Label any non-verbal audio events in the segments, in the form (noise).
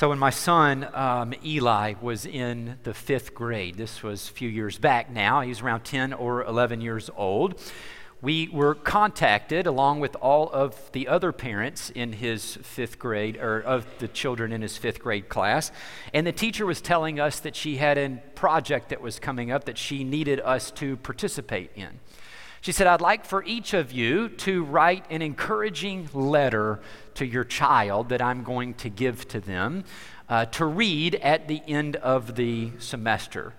So, when my son um, Eli was in the fifth grade, this was a few years back now, he was around 10 or 11 years old. We were contacted along with all of the other parents in his fifth grade, or of the children in his fifth grade class. And the teacher was telling us that she had a project that was coming up that she needed us to participate in. She said, I'd like for each of you to write an encouraging letter to your child that I'm going to give to them uh, to read at the end of the semester.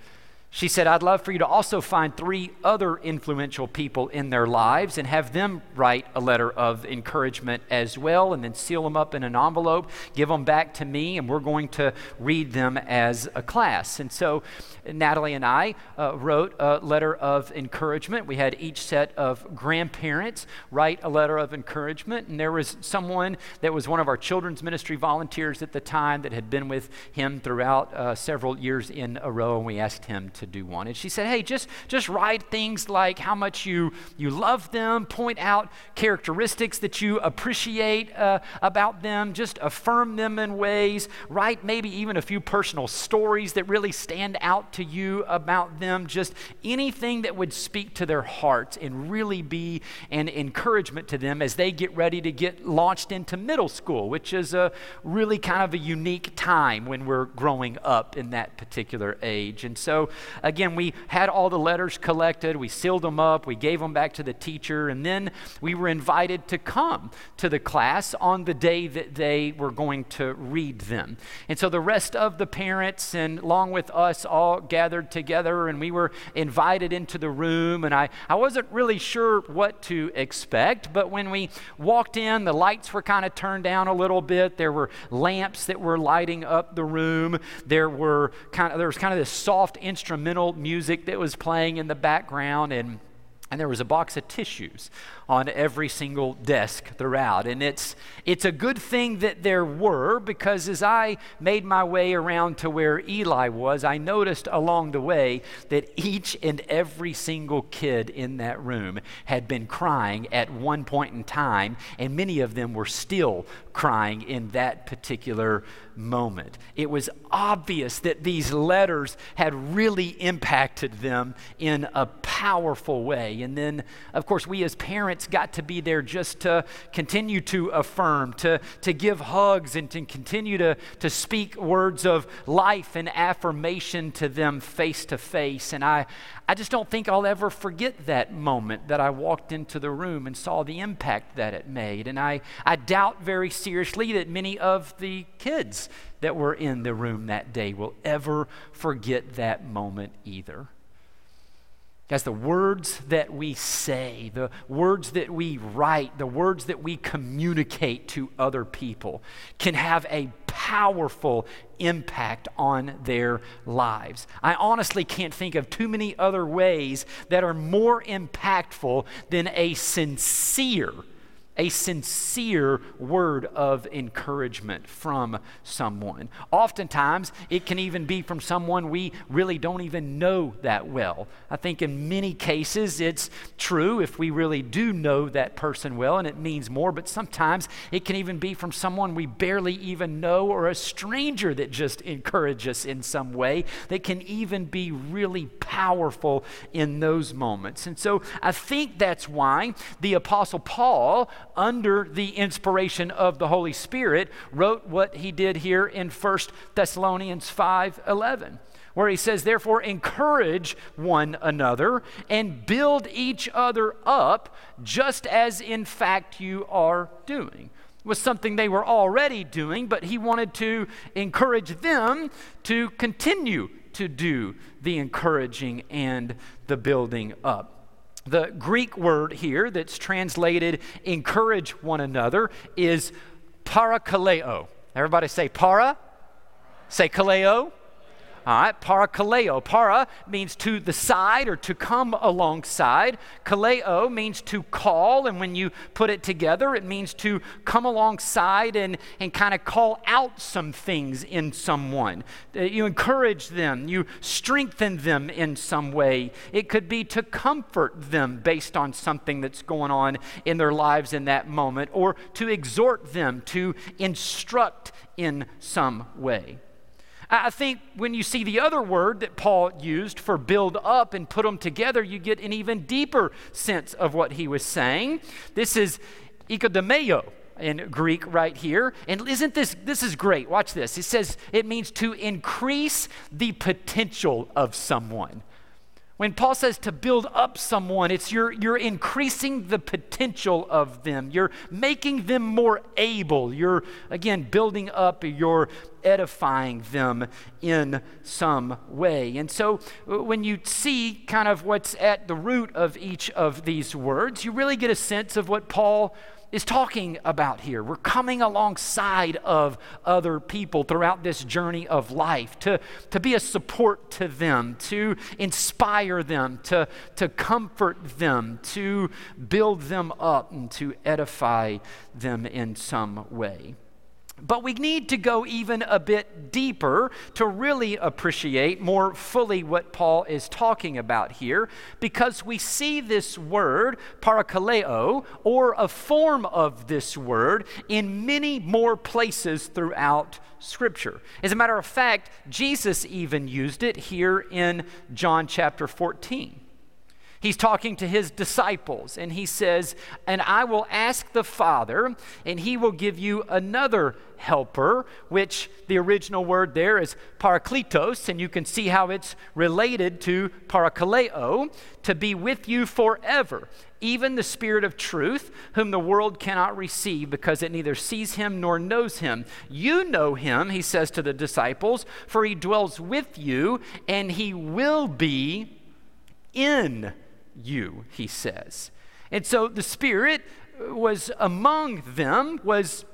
She said, I'd love for you to also find three other influential people in their lives and have them write a letter of encouragement as well, and then seal them up in an envelope, give them back to me, and we're going to read them as a class. And so Natalie and I uh, wrote a letter of encouragement. We had each set of grandparents write a letter of encouragement, and there was someone that was one of our children's ministry volunteers at the time that had been with him throughout uh, several years in a row, and we asked him to to do one. And she said, hey, just, just write things like how much you, you love them, point out characteristics that you appreciate uh, about them, just affirm them in ways, write maybe even a few personal stories that really stand out to you about them, just anything that would speak to their hearts and really be an encouragement to them as they get ready to get launched into middle school, which is a really kind of a unique time when we're growing up in that particular age. And so Again, we had all the letters collected, we sealed them up, we gave them back to the teacher, and then we were invited to come to the class on the day that they were going to read them. And so the rest of the parents and along with us all gathered together, and we were invited into the room. And I, I wasn't really sure what to expect, but when we walked in, the lights were kind of turned down a little bit. There were lamps that were lighting up the room. There were kind of there was kind of this soft instrument instrumental music that was playing in the background and and there was a box of tissues on every single desk throughout. And it's, it's a good thing that there were because as I made my way around to where Eli was, I noticed along the way that each and every single kid in that room had been crying at one point in time, and many of them were still crying in that particular moment. It was obvious that these letters had really impacted them in a powerful way. And then, of course, we as parents parents got to be there just to continue to affirm, to, to give hugs, and to continue to, to speak words of life and affirmation to them face to face. And I, I just don't think I'll ever forget that moment that I walked into the room and saw the impact that it made. And I, I doubt very seriously that many of the kids that were in the room that day will ever forget that moment either. Guys, the words that we say, the words that we write, the words that we communicate to other people can have a powerful impact on their lives. I honestly can't think of too many other ways that are more impactful than a sincere a sincere word of encouragement from someone. Oftentimes, it can even be from someone we really don't even know that well. I think in many cases it's true if we really do know that person well and it means more, but sometimes it can even be from someone we barely even know or a stranger that just encourages us in some way that can even be really powerful in those moments. And so I think that's why the Apostle Paul under the inspiration of the Holy Spirit, wrote what he did here in 1 Thessalonians 5:11 where he says, Therefore, encourage one another and build each other up, just as in fact you are doing. Was something they were already doing, but he wanted to encourage them to continue to do the encouraging and the building up. The Greek word here that's translated encourage one another is parakaleo. Everybody say para. Say kaleo. All right, parakaleo. Para means to the side or to come alongside. Kaleo means to call, and when you put it together, it means to come alongside and, and kind of call out some things in someone. Uh, you encourage them, you strengthen them in some way. It could be to comfort them based on something that's going on in their lives in that moment, or to exhort them, to instruct in some way. I think when you see the other word that Paul used for build up and put them together, you get an even deeper sense of what he was saying. This is oikodomeo in Greek right here. And isn't this this is great. Watch this. It says it means to increase the potential of someone. When Paul says to build up someone, it's you're, you're increasing the potential of them. You're making them more able. You're, again, building up, you're edifying them in some way. And so uh, when you see kind of what's at the root of each of these words, you really get a sense of what Paul is talking about here. We're coming alongside of other people throughout this journey of life to, to be a support to them, to inspire them, to, to comfort them, to build them up, and to edify them in some way. But we need to go even a bit deeper to really appreciate more fully what Paul is talking about here, because we see this word, parakaleo, or a form of this word, in many more places throughout Scripture. As a matter of fact, Jesus even used it here in John chapter 14. He's talking to his disciples, and he says, And I will ask the Father, and he will give you another helper, which the original word there is parakletos, and you can see how it's related to parakaleo, to be with you forever. Even the Spirit of truth, whom the world cannot receive because it neither sees him nor knows him. You know him, he says to the disciples, for he dwells with you, and he will be in you, he says. And so the Spirit was among them, was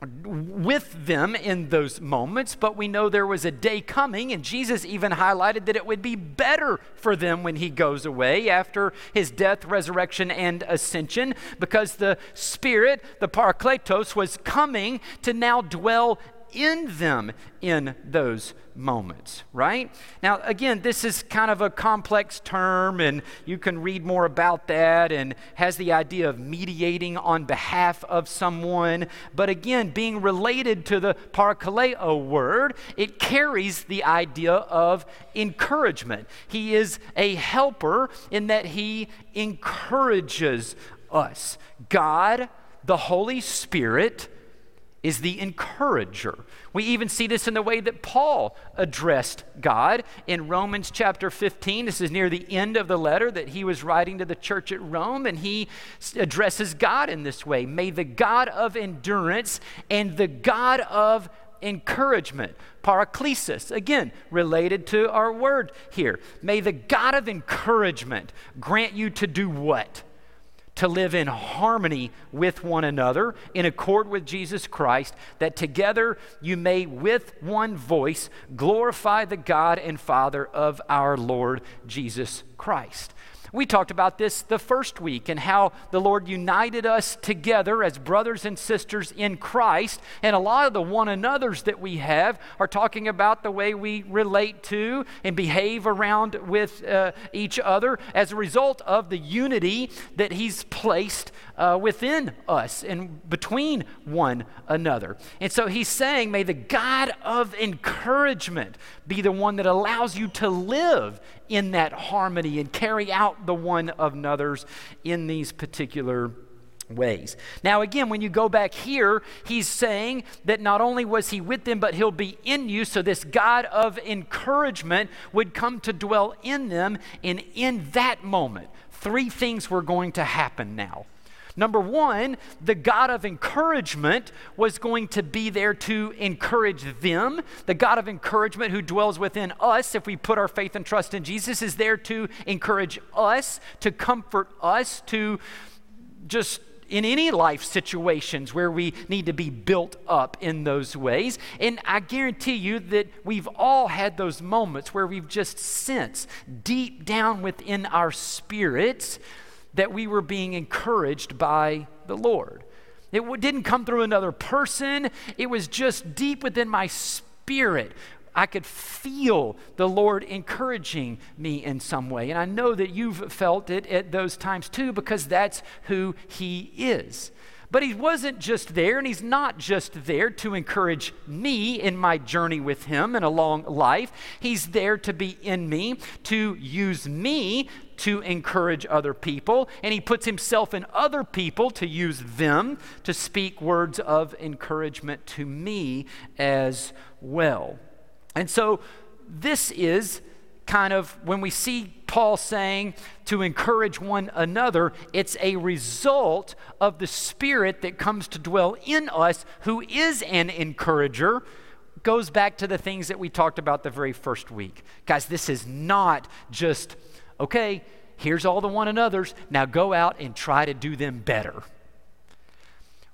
with them in those moments, but we know there was a day coming, and Jesus even highlighted that it would be better for them when he goes away after his death, resurrection, and ascension, because the Spirit, the Parakletos, was coming to now dwell in them in those moments, right? Now, again, this is kind of a complex term, and you can read more about that and has the idea of mediating on behalf of someone. But again, being related to the parakaleo word, it carries the idea of encouragement. He is a helper in that he encourages us. God, the Holy Spirit, is the encourager. We even see this in the way that Paul addressed God in Romans chapter 15. This is near the end of the letter that he was writing to the church at Rome, and he addresses God in this way May the God of endurance and the God of encouragement, paraklesis, again, related to our word here. May the God of encouragement grant you to do what? To live in harmony with one another, in accord with Jesus Christ, that together you may with one voice glorify the God and Father of our Lord Jesus Christ. We talked about this the first week and how the Lord united us together as brothers and sisters in Christ. And a lot of the one another's that we have are talking about the way we relate to and behave around with uh, each other as a result of the unity that He's placed uh, within us and between one another. And so He's saying, May the God of encouragement be the one that allows you to live in that harmony and carry out the one of another's in these particular ways. Now, again, when you go back here, he's saying that not only was he with them, but he'll be in you. So, this God of encouragement would come to dwell in them. And in that moment, three things were going to happen now. Number one, the God of encouragement was going to be there to encourage them. The God of encouragement who dwells within us, if we put our faith and trust in Jesus, is there to encourage us, to comfort us, to just in any life situations where we need to be built up in those ways. And I guarantee you that we've all had those moments where we've just sensed deep down within our spirits that we were being encouraged by the Lord. It didn't come through another person, it was just deep within my spirit. I could feel the Lord encouraging me in some way. And I know that you've felt it at those times too, because that's who He is. But he wasn't just there, and he's not just there to encourage me in my journey with him in a long life. He's there to be in me, to use me to encourage other people, and he puts himself in other people to use them to speak words of encouragement to me as well. And so, this is kind of when we see Paul saying to encourage one another, it's a result of the Spirit that comes to dwell in us, who is an encourager. Goes back to the things that we talked about the very first week. Guys, this is not just, okay, here's all the one another's, now go out and try to do them better.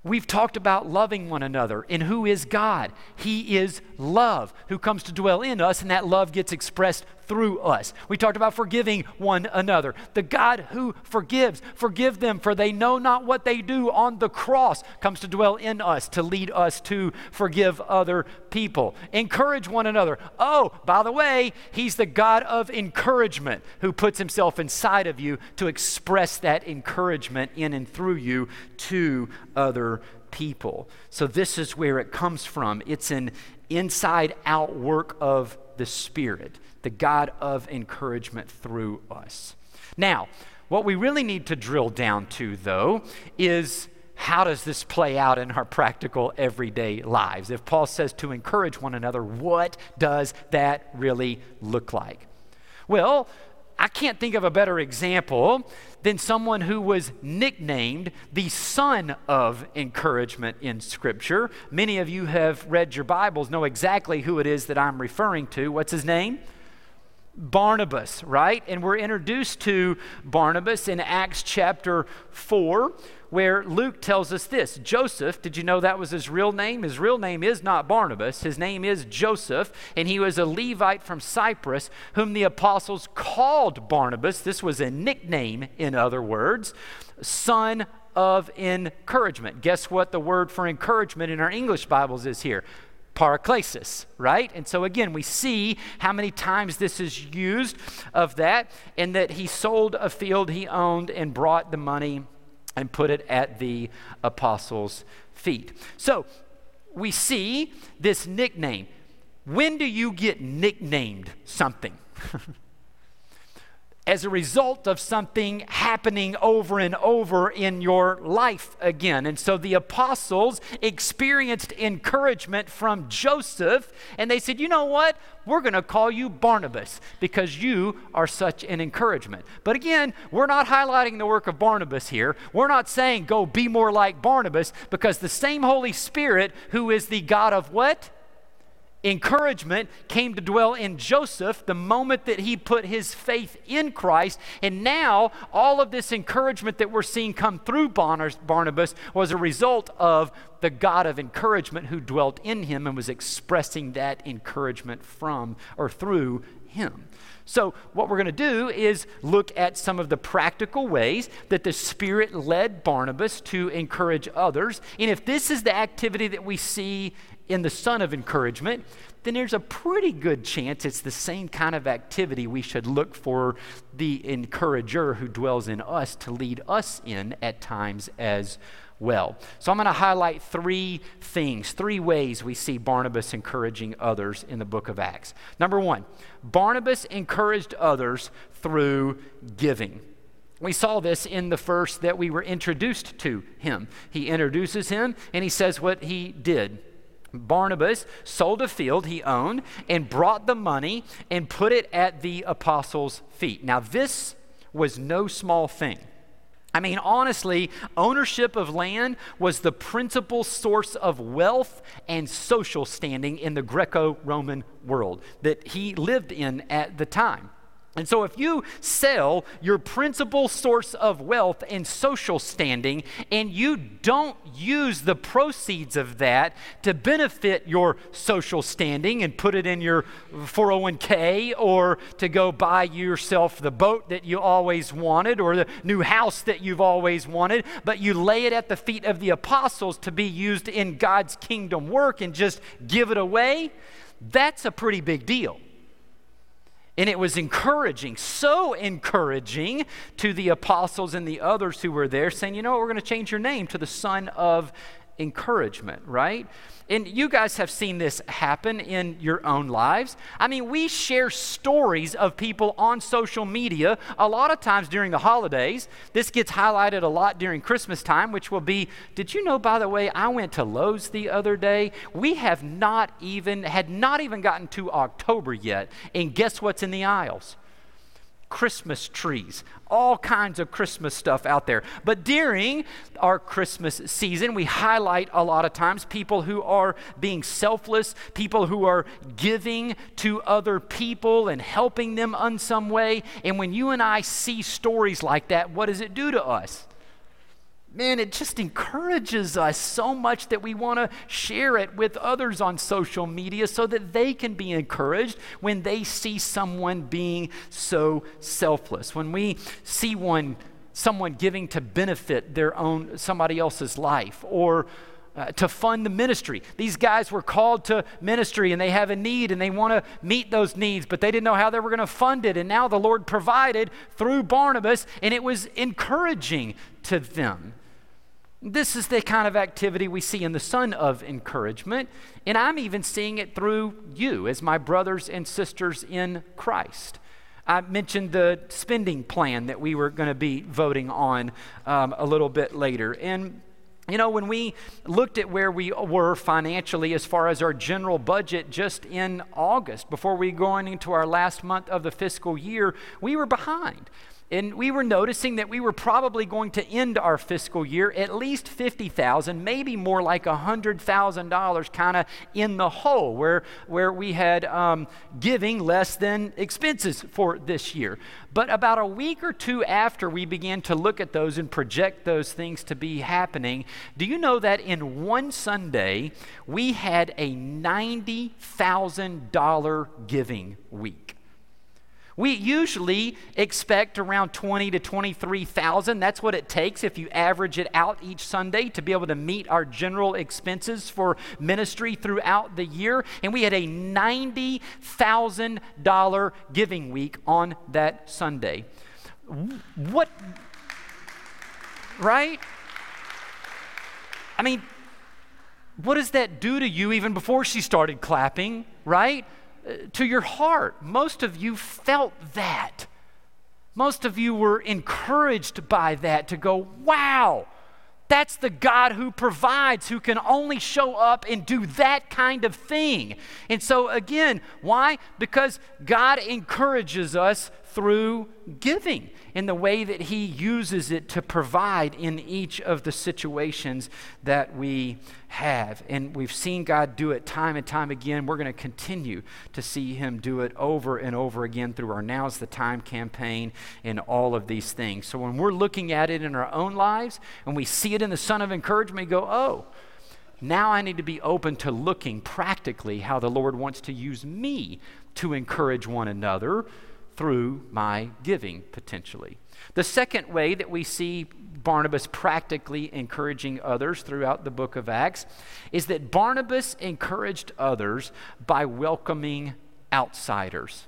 We've talked about loving one another. And who is God? He is love who comes to dwell in us, and that love gets expressed through us. We talked about forgiving one another. The God who forgives, forgive them, for they know not what they do on the cross, comes to dwell in us to lead us to forgive other people. Encourage one another. Oh, by the way, He's the God of encouragement who puts Himself inside of you to express that encouragement in and through you to other people. So, this is where it comes from. It's an inside out work of the Spirit the God of encouragement through us. Now, what we really need to drill down to, though, is how does this play out in our practical everyday lives? If Paul says to encourage one another, what does that really look like? Well, I can't think of a better example than someone who was nicknamed the son of encouragement in Scripture. Many of you have read your Bibles, know exactly who it is that I'm referring to. What's his name? Barnabas, right? And we're introduced to Barnabas in Acts chapter 4, where Luke tells us this Joseph, did you know that was his real name? His real name is not Barnabas, his name is Joseph, and he was a Levite from Cyprus, whom the apostles called Barnabas. This was a nickname, in other words, son of encouragement. Guess what the word for encouragement in our English Bibles is here? Paraklesis, right? And so again, we see how many times this is used of that, and that he sold a field he owned and brought the money and put it at the apostles' feet. So we see this nickname. When do you get nicknamed something? (laughs) as a result of something happening over and over in your life again. And so the apostles experienced encouragement from Joseph, and they said, You know what? We're going to call you Barnabas because you are such an encouragement. But again, we're not highlighting the work of Barnabas here. We're not saying go be more like Barnabas because the same Holy Spirit, who is the God of what? Encouragement came to dwell in Joseph the moment that he put his faith in Christ. And now, all of this encouragement that we're seeing come through Barnabas was a result of the God of encouragement who dwelt in him and was expressing that encouragement from or through him. So, what we're going to do is look at some of the practical ways that the Spirit led Barnabas to encourage others. And if this is the activity that we see in the son of encouragement, then there's a pretty good chance it's the same kind of activity we should look for the encourager who dwells in us to lead us in at times as well. So I'm going to highlight three things, three ways we see Barnabas encouraging others in the book of Acts. Number one, Barnabas encouraged others through giving. We saw this in the first that we were introduced to him. He introduces him and he says what he did. Barnabas sold a field he owned and brought the money and put it at the apostles' feet. Now, this was no small thing. I mean, honestly, ownership of land was the principal source of wealth and social standing in the Greco Roman world that he lived in at the time. And so, if you sell your principal source of wealth and social standing, and you don't use the proceeds of that to benefit your social standing and put it in your 401k or to go buy yourself the boat that you always wanted or the new house that you've always wanted, but you lay it at the feet of the apostles to be used in God's kingdom work and just give it away, that's a pretty big deal. And it was encouraging, so encouraging to the apostles and the others who were there, saying, you know what, we're going to change your name to the Son of Encouragement, right? And you guys have seen this happen in your own lives. I mean, we share stories of people on social media a lot of times during the holidays. This gets highlighted a lot during Christmas time, which will be Did you know, by the way, I went to Lowe's the other day? We have not even, had not even gotten to October yet. And guess what's in the aisles? Christmas trees, all kinds of Christmas stuff out there. But during our Christmas season, we highlight a lot of times people who are being selfless, people who are giving to other people and helping them in some way. And when you and I see stories like that, what does it do to us? Man, it just encourages us so much that we want to share it with others on social media so that they can be encouraged when they see someone being so selfless. When we see one someone giving to benefit their own somebody else's life or uh, to fund the ministry. These guys were called to ministry and they have a need and they want to meet those needs, but they didn't know how they were going to fund it. And now the Lord provided through Barnabas, and it was encouraging to them. This is the kind of activity we see in the Son of Encouragement, and I'm even seeing it through you as my brothers and sisters in Christ. I mentioned the spending plan that we were going to be voting on um, a little bit later. And you know, when we looked at where we were financially as far as our general budget just in August, before we going into our last month of the fiscal year, we were behind. And we were noticing that we were probably going to end our fiscal year at least 50,000, maybe more like $100,000 kind of in the hole where, where we had um, giving less than expenses for this year. But about a week or two after we began to look at those and project those things to be happening, do you know that in one Sunday we had a $90,000 giving week? We usually expect around 20 to 23,000. That's what it takes if you average it out each Sunday to be able to meet our general expenses for ministry throughout the year. And we had a $90,000 giving week on that Sunday. What right? I mean, what does that do to you even before she started clapping, right? To your heart. Most of you felt that. Most of you were encouraged by that to go, wow, that's the God who provides, who can only show up and do that kind of thing. And so, again, why? Because God encourages us through giving in the way that He uses it to provide in each of the situations that we have. And we've seen God do it time and time again. We're going to continue to see Him do it over and over again through our Now's the Time campaign and all of these things. So when we're looking at it in our own lives and we see it in the Son of Encouragement, we go, oh, now I need to be open to looking practically how the Lord wants to use me to encourage one another through my giving potentially. The second way that we see Barnabas practically encouraging others throughout the book of Acts is that Barnabas encouraged others by welcoming outsiders.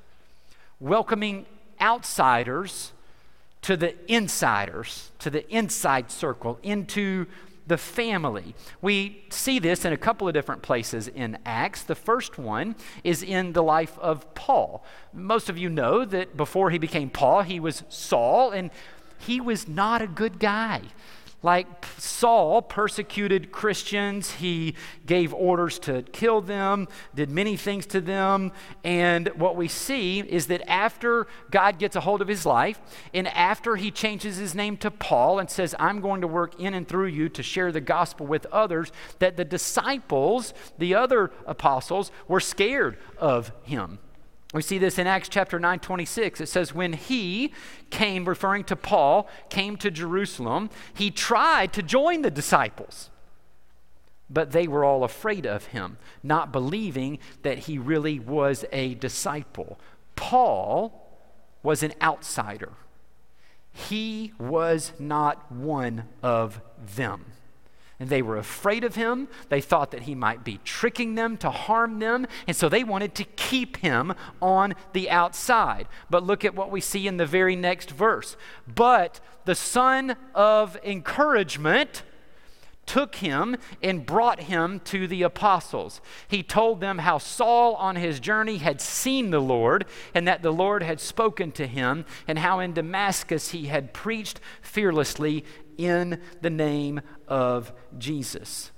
Welcoming outsiders to the insiders, to the inside circle, into the family. We see this in a couple of different places in Acts. The first one is in the life of Paul. Most of you know that before he became Paul, he was Saul, and he was not a good guy. Like Saul persecuted Christians, he gave orders to kill them, did many things to them. And what we see is that after God gets a hold of his life, and after he changes his name to Paul and says, I'm going to work in and through you to share the gospel with others, that the disciples, the other apostles, were scared of him. We see this in Acts chapter 9, 26. It says, When he came, referring to Paul, came to Jerusalem, he tried to join the disciples. But they were all afraid of him, not believing that he really was a disciple. Paul was an outsider, he was not one of them and they were afraid of him. They thought that he might be tricking them to harm them, and so they wanted to keep him on the outside. But look at what we see in the very next verse. But the son of encouragement, took him and brought him to the apostles. He told them how Saul on his journey had seen the Lord and that the Lord had spoken to him, and how in Damascus he had preached fearlessly in the name of Jesus.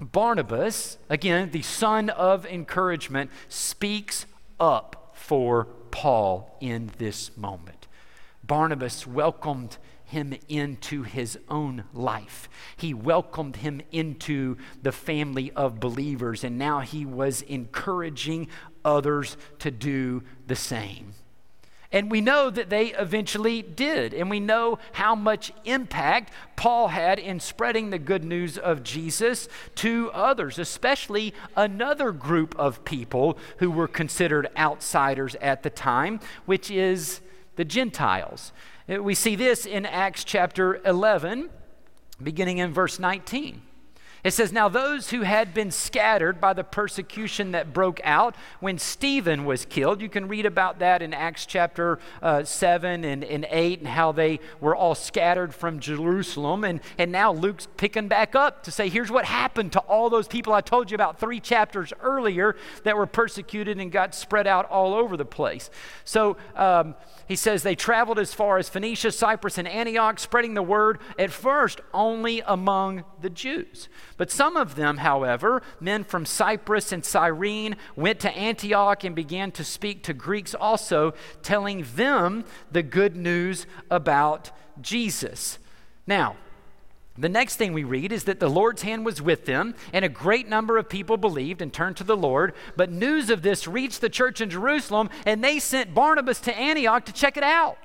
Barnabas, again, the son of encouragement, speaks up for Paul in this moment. Barnabas welcomed him into his own life. He welcomed him into the family of believers, and now he was encouraging others to do the same. And we know that they eventually did. And we know how much impact Paul had in spreading the good news of Jesus to others, especially another group of people who were considered outsiders at the time, which is the Gentiles. Uh, we see this in Acts chapter 11, beginning in verse 19. It says, Now those who had been scattered by the persecution that broke out when Stephen was killed, you can read about that in Acts chapter uh, 7 and, and 8 and how they were all scattered from Jerusalem. And, and now Luke's picking back up to say, Here's what happened to all those people I told you about three chapters earlier that were persecuted and got spread out all over the place. So, um, he says they traveled as far as Phoenicia, Cyprus, and Antioch, spreading the word at first only among the Jews. But some of them, however, men from Cyprus and Cyrene, went to Antioch and began to speak to Greeks also, telling them the good news about Jesus. Now, the next thing we read is that the Lord's hand was with them, and a great number of people believed and turned to the Lord. But news of this reached the church in Jerusalem, and they sent Barnabas to Antioch to check it out.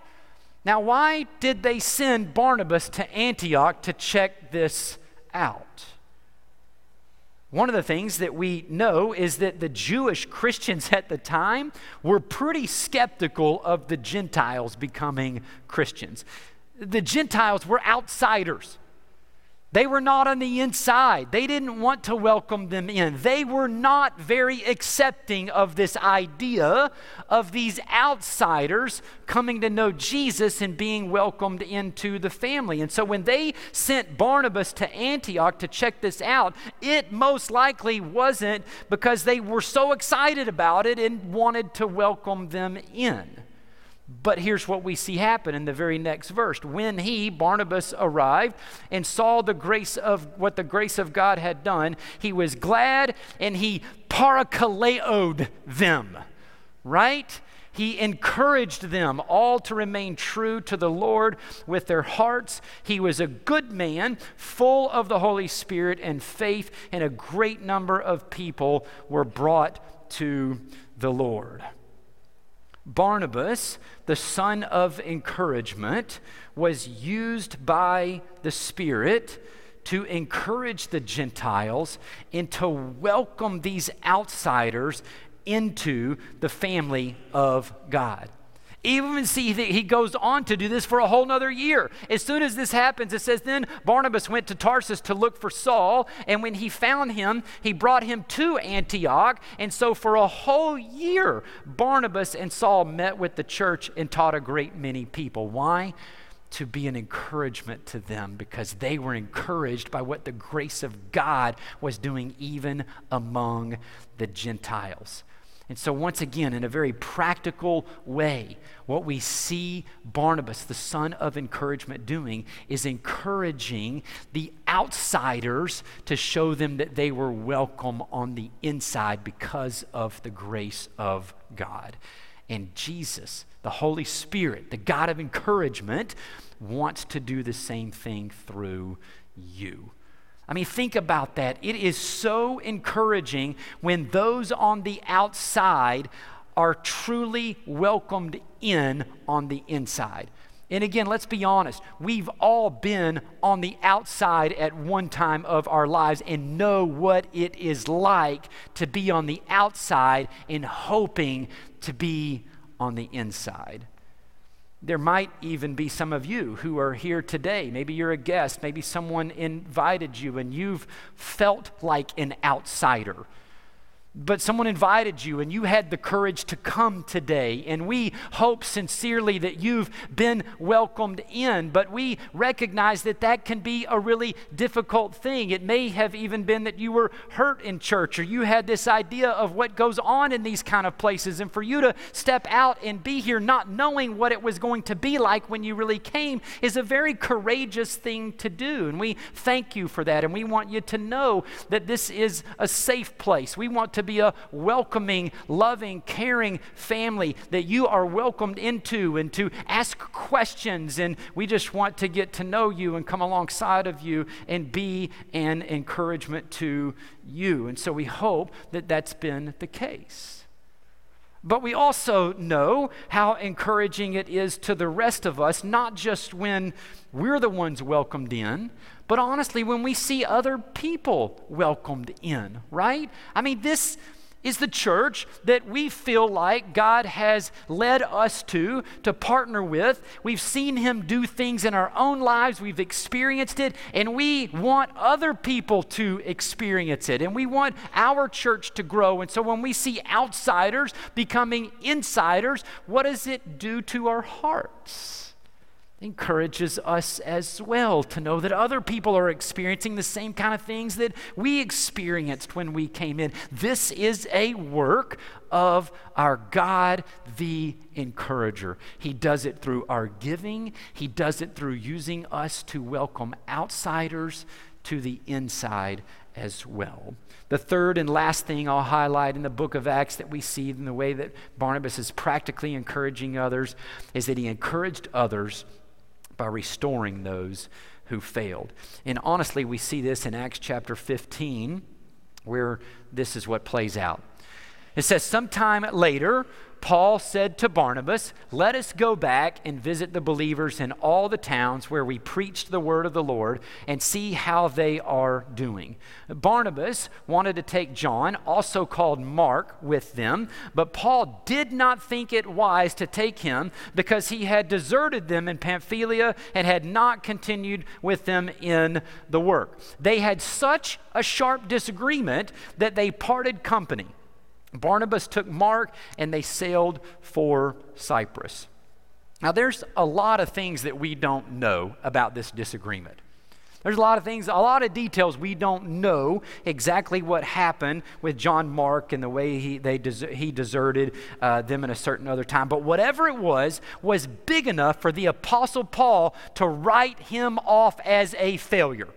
Now, why did they send Barnabas to Antioch to check this out? One of the things that we know is that the Jewish Christians at the time were pretty skeptical of the Gentiles becoming Christians. The Gentiles were outsiders. They were not on the inside. They didn't want to welcome them in. They were not very accepting of this idea of these outsiders coming to know Jesus and being welcomed into the family. And so when they sent Barnabas to Antioch to check this out, it most likely wasn't because they were so excited about it and wanted to welcome them in. But here's what we see happen in the very next verse. When he, Barnabas, arrived and saw the grace of what the grace of God had done, he was glad and he parakaleoed them, right? He encouraged them all to remain true to the Lord with their hearts. He was a good man, full of the Holy Spirit and faith, and a great number of people were brought to the Lord. Barnabas, the son of encouragement, was used by the Spirit to encourage the Gentiles and to welcome these outsiders into the family of God. Even see, that he goes on to do this for a whole nother year. As soon as this happens, it says, Then Barnabas went to Tarsus to look for Saul, and when he found him, he brought him to Antioch. And so for a whole year, Barnabas and Saul met with the church and taught a great many people. Why? to be an encouragement to them because they were encouraged by what the grace of God was doing even among the Gentiles. And so, once again, in a very practical way, what we see Barnabas, the son of encouragement, doing is encouraging the outsiders to show them that they were welcome on the inside because of the grace of God. And Jesus, the Holy Spirit, the God of encouragement, wants to do the same thing through you. I mean, think about that. It is so encouraging when those on the outside are truly welcomed in on the inside. And again, let's be honest. We've all been on the outside at one time of our lives and know what it is like to be on the outside and hoping to be on the inside. There might even be some of you who are here today. Maybe you're a guest. Maybe someone invited you and you've felt like an outsider but someone invited you and you had the courage to come today. And we hope sincerely that you've been welcomed in, but we recognize that that can be a really difficult thing. It may have even been that you were hurt in church or you had this idea of what goes on in these kind of places. And for you to step out and be here not knowing what it was going to be like when you really came is a very courageous thing to do. And we thank you for that. And we want you to know that this is a safe place. We want to be a welcoming, loving, caring family that you are welcomed into and to ask questions. And we just want to get to know you and come alongside of you and be an encouragement to you. And so we hope that that's been the case. But we also know how encouraging it is to the rest of us, not just when we're the ones welcomed in, but honestly, when we see other people welcomed in, right? I mean, this is the church that we feel like God has led us to, to partner with. We've seen Him do things in our own lives, we've experienced it, and we want other people to experience it. And we want our church to grow. And so when we see outsiders becoming insiders, what does it do to our hearts? Encourages us as well to know that other people are experiencing the same kind of things that we experienced when we came in. This is a work of our God, the encourager. He does it through our giving, He does it through using us to welcome outsiders to the inside as well. The third and last thing I'll highlight in the book of Acts that we see in the way that Barnabas is practically encouraging others is that he encouraged others by restoring those who failed. And honestly, we see this in Acts chapter 15, where this is what plays out. It says, Sometime later, Paul said to Barnabas, Let us go back and visit the believers in all the towns where we preached the word of the Lord and see how they are doing. Barnabas wanted to take John, also called Mark, with them, but Paul did not think it wise to take him because he had deserted them in Pamphylia and had not continued with them in the work. They had such a sharp disagreement that they parted company. Barnabas took Mark and they sailed for Cyprus. Now, there's a lot of things that we don't know about this disagreement. There's a lot of things, a lot of details we don't know exactly what happened with John Mark and the way he, they he deserted uh, them in a certain other time. But whatever it was, was big enough for the Apostle Paul to write him off as a failure.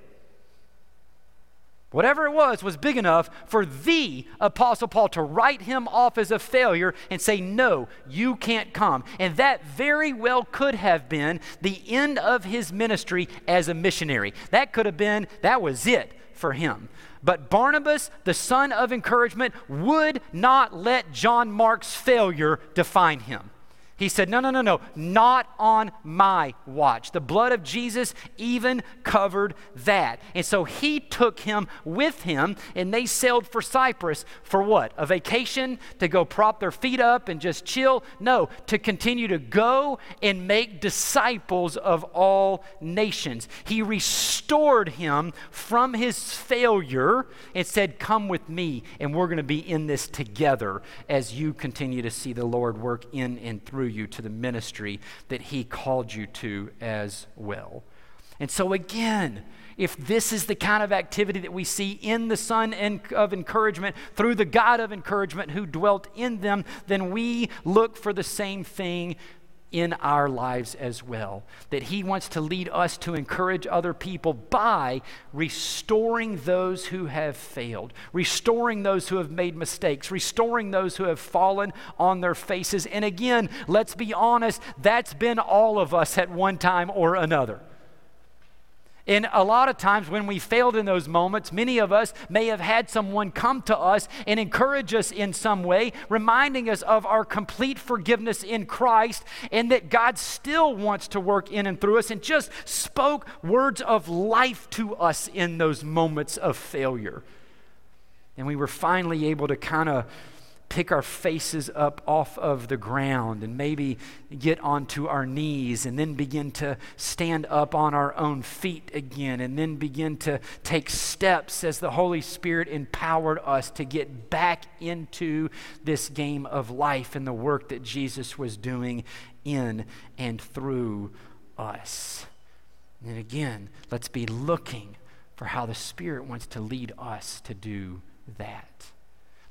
Whatever it was, was big enough for the Apostle Paul to write him off as a failure and say, No, you can't come. And that very well could have been the end of his ministry as a missionary. That could have been, that was it for him. But Barnabas, the son of encouragement, would not let John Mark's failure define him. He said, No, no, no, no, not on my watch. The blood of Jesus even covered that. And so he took him with him, and they sailed for Cyprus for what? A vacation? To go prop their feet up and just chill? No, to continue to go and make disciples of all nations. He restored him from his failure and said, Come with me, and we're going to be in this together as you continue to see the Lord work in and through through you to the ministry that He called you to as well. And so, again, if this is the kind of activity that we see in the Son of encouragement through the God of encouragement who dwelt in them, then we look for the same thing in our lives as well. That He wants to lead us to encourage other people by restoring those who have failed, restoring those who have made mistakes, restoring those who have fallen on their faces. And again, let's be honest, that's been all of us at one time or another. And a lot of times when we failed in those moments, many of us may have had someone come to us and encourage us in some way, reminding us of our complete forgiveness in Christ and that God still wants to work in and through us and just spoke words of life to us in those moments of failure. And we were finally able to kind of pick our faces up off of the ground and maybe get onto our knees and then begin to stand up on our own feet again and then begin to take steps as the Holy Spirit empowered us to get back into this game of life and the work that Jesus was doing in and through us. And again, let's be looking for how the Spirit wants to lead us to do that.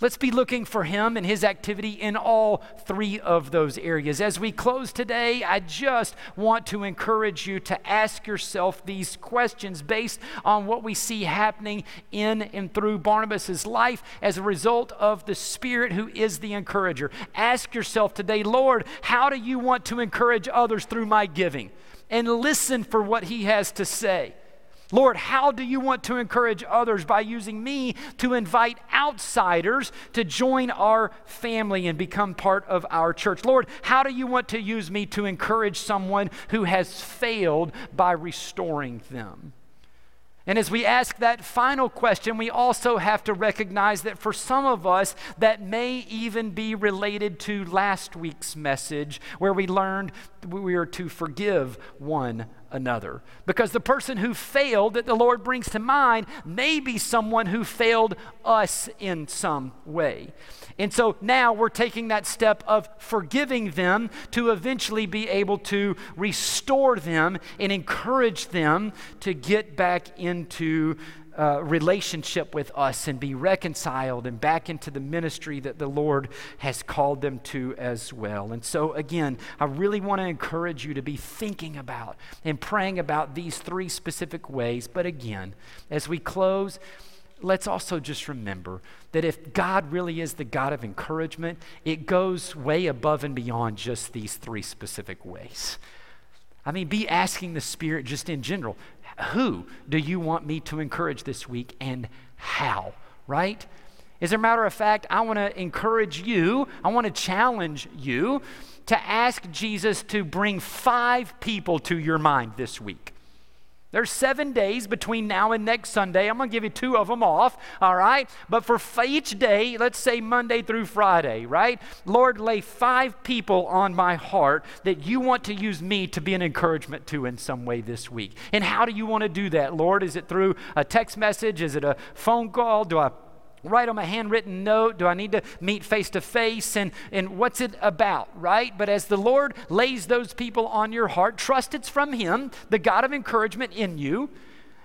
Let's be looking for him and his activity in all three of those areas. As we close today, I just want to encourage you to ask yourself these questions based on what we see happening in and through Barnabas' life as a result of the Spirit who is the encourager. Ask yourself today, Lord, how do you want to encourage others through my giving? And listen for what he has to say. Lord, how do you want to encourage others by using me to invite outsiders to join our family and become part of our church? Lord, how do you want to use me to encourage someone who has failed by restoring them? And as we ask that final question, we also have to recognize that for some of us, that may even be related to last week's message, where we learned we are to forgive one another. Because the person who failed that the Lord brings to mind may be someone who failed us in some way. And so now we're taking that step of forgiving them to eventually be able to restore them and encourage them to get back into uh, relationship with us and be reconciled and back into the ministry that the Lord has called them to as well. And so, again, I really want to encourage you to be thinking about and praying about these three specific ways. But again, as we close, let's also just remember that if God really is the God of encouragement, it goes way above and beyond just these three specific ways. I mean, be asking the Spirit just in general who do you want me to encourage this week and how, right? As a matter of fact, I want to encourage you, I want to challenge you to ask Jesus to bring five people to your mind this week. There's seven days between now and next Sunday. I'm going to give you two of them off, all right? But for each day, let's say Monday through Friday, right? Lord, lay five people on my heart that you want to use me to be an encouragement to in some way this week. And how do you want to do that, Lord? Is it through a text message? Is it a phone call? Do I write them a handwritten note? Do I need to meet face to face? And, and what's it about, right? But as the Lord lays those people on your heart, trust it's from Him, the God of encouragement in you,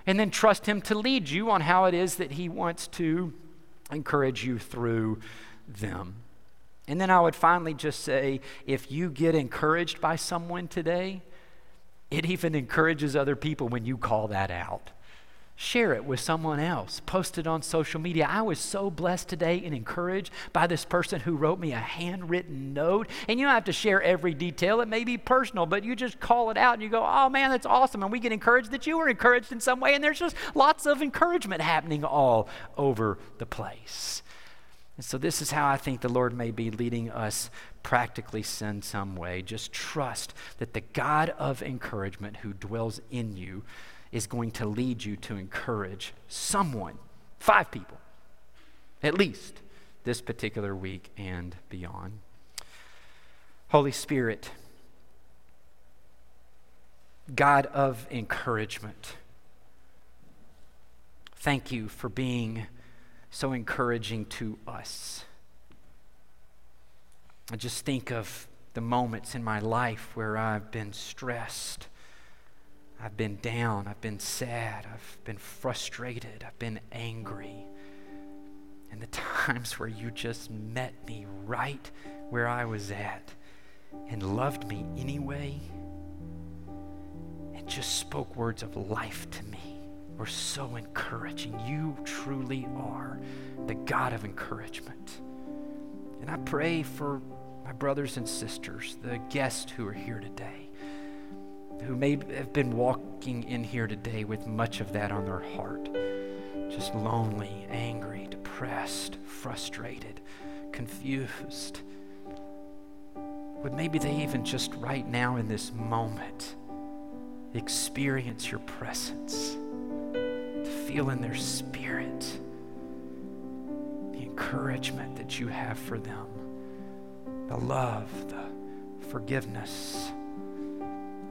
and then trust Him to lead you on how it is that He wants to encourage you through them. And then I would finally just say if you get encouraged by someone today, it even encourages other people when you call that out share it with someone else. Post it on social media. I was so blessed today and encouraged by this person who wrote me a handwritten note. And you don't have to share every detail, it may be personal, but you just call it out and you go, oh man, that's awesome. And we get encouraged that you were encouraged in some way. And there's just lots of encouragement happening all over the place. And so, this is how I think the Lord may be leading us practically in some way. Just trust that the God of encouragement who dwells in you is going to lead you to encourage someone, five people, at least, this particular week and beyond. Holy Spirit, God of encouragement, thank you for being so encouraging to us. I just think of the moments in my life where I've been stressed I've been down, I've been sad, I've been frustrated, I've been angry. And the times where you just met me right where I was at and loved me anyway and just spoke words of life to me were so encouraging. You truly are the God of encouragement. And I pray for my brothers and sisters, the guests who are here today who may have been walking in here today with much of that on their heart. Just lonely, angry, depressed, frustrated, confused. Would maybe they even just right now in this moment experience your presence, to feel in their spirit the encouragement that you have for them, the love, the forgiveness,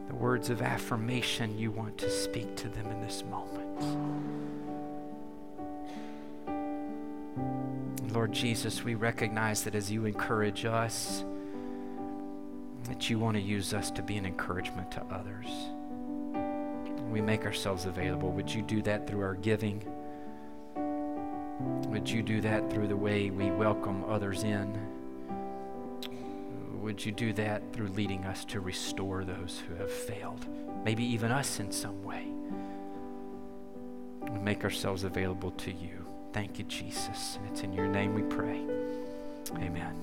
the words of affirmation you want to speak to them in this moment. Lord Jesus, we recognize that as you encourage us, that you want to use us to be an encouragement to others. We make ourselves available. Would you do that through our giving? Would you do that through the way we welcome others in? Would you do that through leading us to restore those who have failed, maybe even us in some way? We make ourselves available to you. Thank you, Jesus. And it's in your name we pray. Amen.